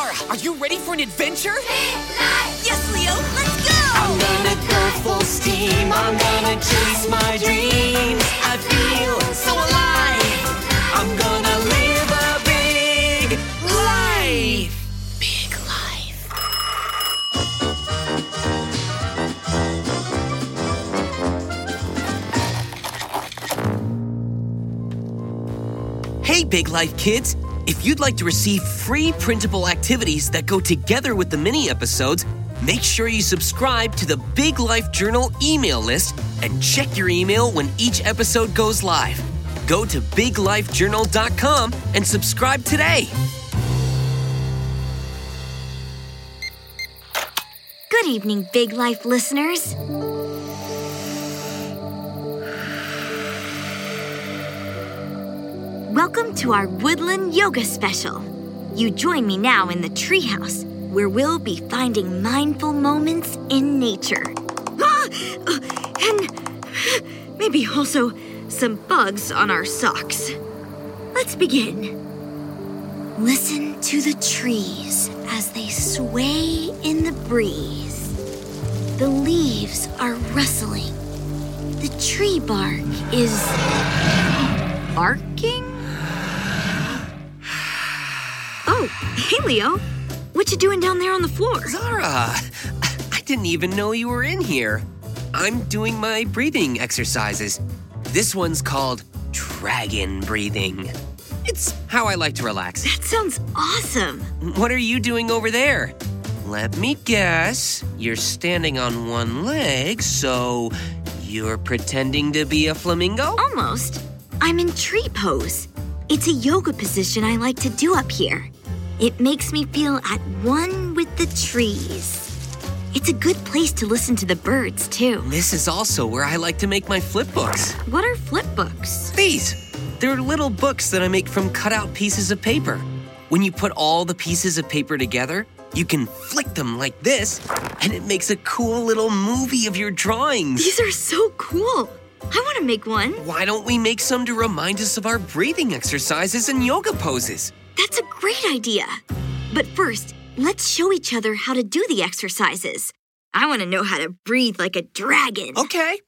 Zara, are you ready for an adventure? Yes, Leo, let's go! I'm gonna go full steam. I'm gonna chase my dreams. I feel so alive. I'm gonna live a big life. Big life. Hey, Big Life kids! If you'd like to receive free printable activities that go together with the mini episodes, make sure you subscribe to the Big Life Journal email list and check your email when each episode goes live. Go to biglifejournal.com and subscribe today. Good evening, Big Life listeners. Welcome to our Woodland Yoga Special. You join me now in the treehouse, where we'll be finding mindful moments in nature. Ah, uh, and maybe also some bugs on our socks. Let's begin. Listen to the trees as they sway in the breeze. The leaves are rustling. The tree bark is barking? Hey Leo. What you doing down there on the floor? Zara, I didn't even know you were in here. I'm doing my breathing exercises. This one's called dragon breathing. It's how I like to relax. That sounds awesome. What are you doing over there? Let me guess. You're standing on one leg, so you're pretending to be a flamingo? Almost. I'm in tree pose. It's a yoga position I like to do up here. It makes me feel at one with the trees. It's a good place to listen to the birds, too. This is also where I like to make my flip books. What are flip books? These! They're little books that I make from cutout pieces of paper. When you put all the pieces of paper together, you can flick them like this, and it makes a cool little movie of your drawings. These are so cool. I want to make one. Why don't we make some to remind us of our breathing exercises and yoga poses? That's a great idea. But first, let's show each other how to do the exercises. I want to know how to breathe like a dragon. Okay.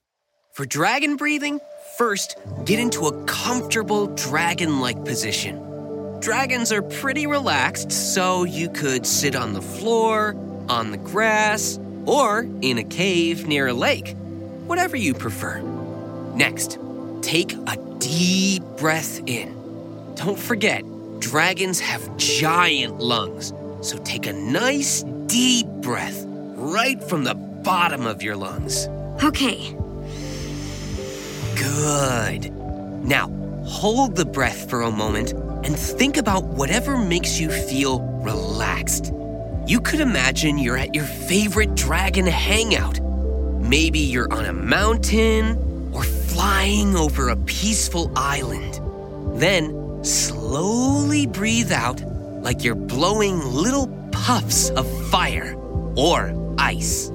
For dragon breathing, first get into a comfortable dragon like position. Dragons are pretty relaxed, so you could sit on the floor, on the grass, or in a cave near a lake, whatever you prefer. Next, take a deep breath in. Don't forget, dragons have giant lungs, so take a nice deep breath right from the bottom of your lungs. Okay, Good. Now, hold the breath for a moment and think about whatever makes you feel relaxed. You could imagine you're at your favorite dragon hangout. Maybe you're on a mountain or flying over a peaceful island. Then, slowly breathe out like you're blowing little puffs of fire or ice.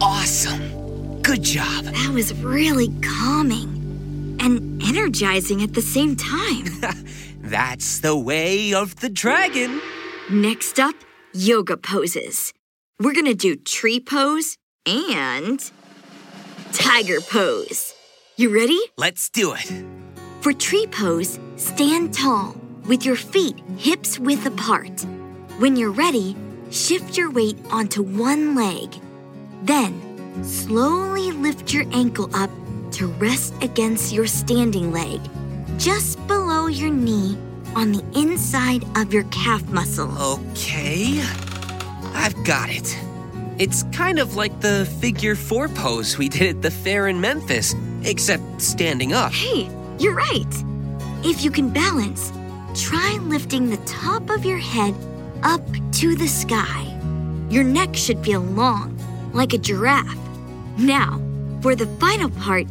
Awesome. Good job. that was really calming and energizing at the same time. That's the way of the dragon. Next up, yoga poses. We're gonna do tree pose and tiger pose. You ready? Let's do it. For tree pose, stand tall with your feet hips width apart. When you're ready, shift your weight onto one leg. Then, slowly lift your ankle up to rest against your standing leg, just below your knee on the inside of your calf muscle. Okay. I've got it. It's kind of like the figure four pose we did at the fair in Memphis, except standing up. Hey, you're right. If you can balance, try lifting the top of your head up to the sky. Your neck should feel long, like a giraffe. Now, for the final part,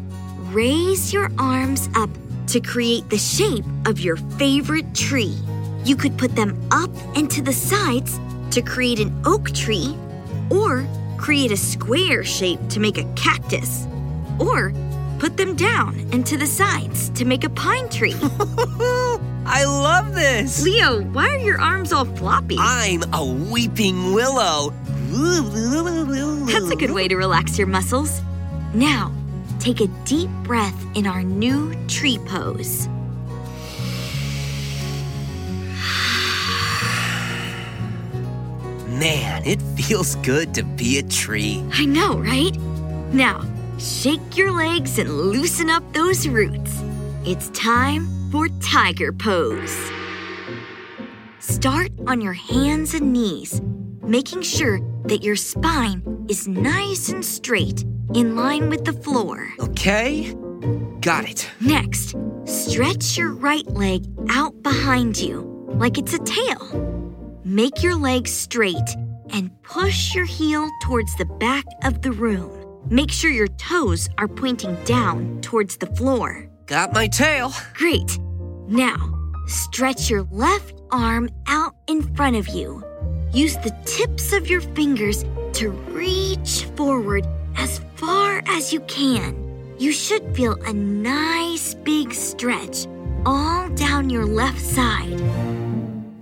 raise your arms up to create the shape of your favorite tree. You could put them up and to the sides to create an oak tree, or create a square shape to make a cactus, or put them down and to the sides to make a pine tree. I love this! Leo, why are your arms all floppy? I'm a weeping willow. That's a good way to relax your muscles. Now, take a deep breath in our new tree pose. Man, it feels good to be a tree. I know, right? Now, shake your legs and loosen up those roots. It's time for tiger pose. Start on your hands and knees, making sure that your spine is nice and straight in line with the floor. Okay, got it. Next, stretch your right leg out behind you like it's a tail. Make your legs straight and push your heel towards the back of the room. Make sure your toes are pointing down towards the floor. Got my tail. Great. Now, stretch your left arm out in front of you. Use the tips of your fingers to reach forward as far as you can. You should feel a nice big stretch all down your left side.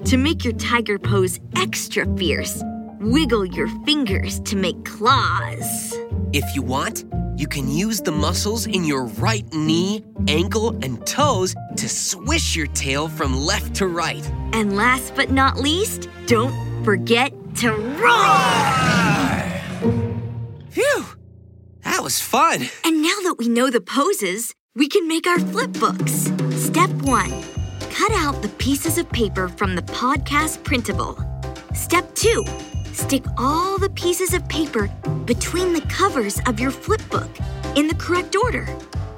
To make your tiger pose extra fierce, wiggle your fingers to make claws. If you want, you can use the muscles in your right knee, ankle, and toes to swish your tail from left to right. And last but not least, don't forget to roar! Phew! That was fun. And now that we know the poses, we can make our flip books. Step one cut out the pieces of paper from the podcast printable. Step two stick all the pieces of paper between the covers of your flip book in the correct order.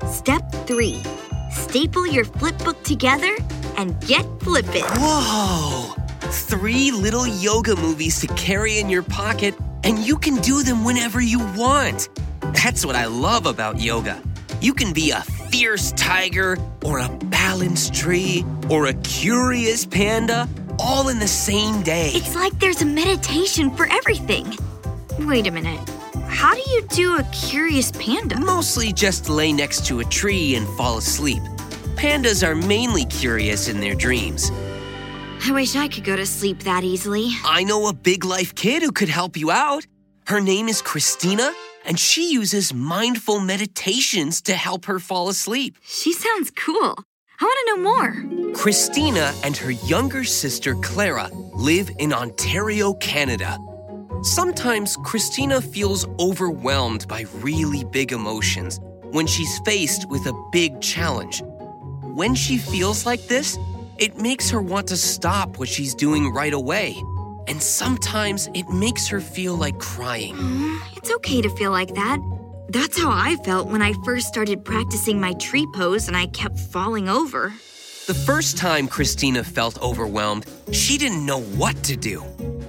Step three staple your flip book together and get flippin'. Whoa! Three little yoga movies to carry in your pocket, and you can do them whenever you want. That's what I love about yoga. You can be a fierce tiger, or a balanced tree, or a curious panda, all in the same day. It's like there's a meditation for everything. Wait a minute. How do you do a curious panda? Mostly just lay next to a tree and fall asleep. Pandas are mainly curious in their dreams. I wish I could go to sleep that easily. I know a big life kid who could help you out. Her name is Christina, and she uses mindful meditations to help her fall asleep. She sounds cool. I want to know more. Christina and her younger sister Clara live in Ontario, Canada. Sometimes Christina feels overwhelmed by really big emotions when she's faced with a big challenge. When she feels like this, it makes her want to stop what she's doing right away. And sometimes it makes her feel like crying. Mm, it's okay to feel like that. That's how I felt when I first started practicing my tree pose and I kept falling over. The first time Christina felt overwhelmed, she didn't know what to do.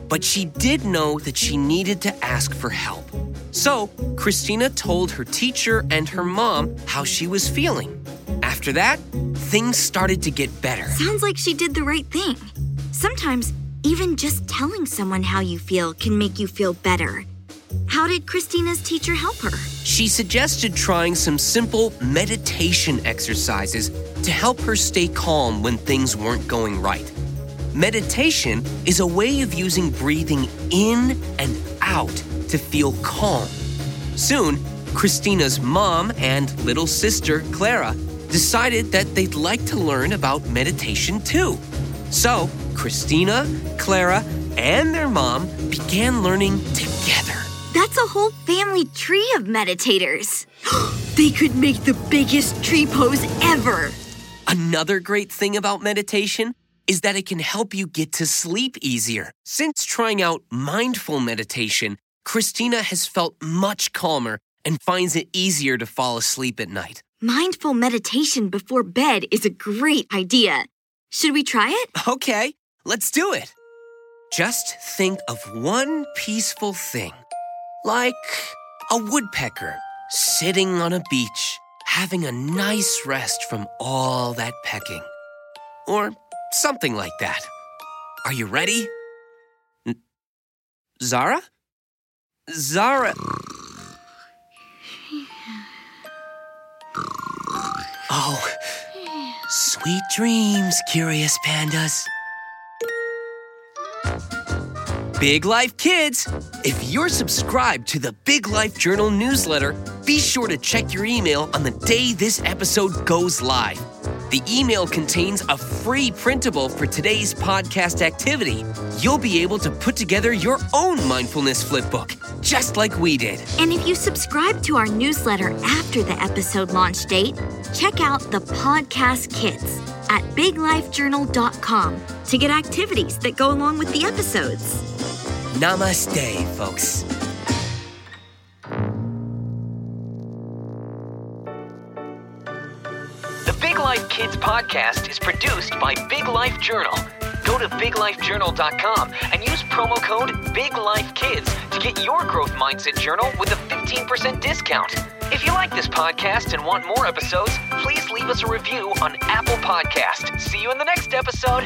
But she did know that she needed to ask for help. So, Christina told her teacher and her mom how she was feeling. After that, things started to get better. Sounds like she did the right thing. Sometimes, even just telling someone how you feel can make you feel better. How did Christina's teacher help her? She suggested trying some simple meditation exercises to help her stay calm when things weren't going right. Meditation is a way of using breathing in and out to feel calm. Soon, Christina's mom and little sister, Clara, decided that they'd like to learn about meditation too. So, Christina, Clara, and their mom began learning together. That's a whole family tree of meditators. they could make the biggest tree pose ever. Another great thing about meditation is that it can help you get to sleep easier. Since trying out mindful meditation, Christina has felt much calmer and finds it easier to fall asleep at night. Mindful meditation before bed is a great idea. Should we try it? Okay, let's do it. Just think of one peaceful thing, like a woodpecker sitting on a beach, having a nice rest from all that pecking. Or something like that. Are you ready? N- Zara? Zara. Oh, sweet dreams, curious pandas. Big Life Kids! If you're subscribed to the Big Life Journal newsletter, be sure to check your email on the day this episode goes live. The email contains a free printable for today's podcast activity. You'll be able to put together your own mindfulness flipbook, just like we did. And if you subscribe to our newsletter after the episode launch date, check out the podcast kits at biglifejournal.com to get activities that go along with the episodes. Namaste, folks. Kids podcast is produced by Big Life Journal. Go to biglifejournal.com and use promo code BIGLIFEKIDS to get your growth mindset journal with a 15% discount. If you like this podcast and want more episodes, please leave us a review on Apple Podcast. See you in the next episode.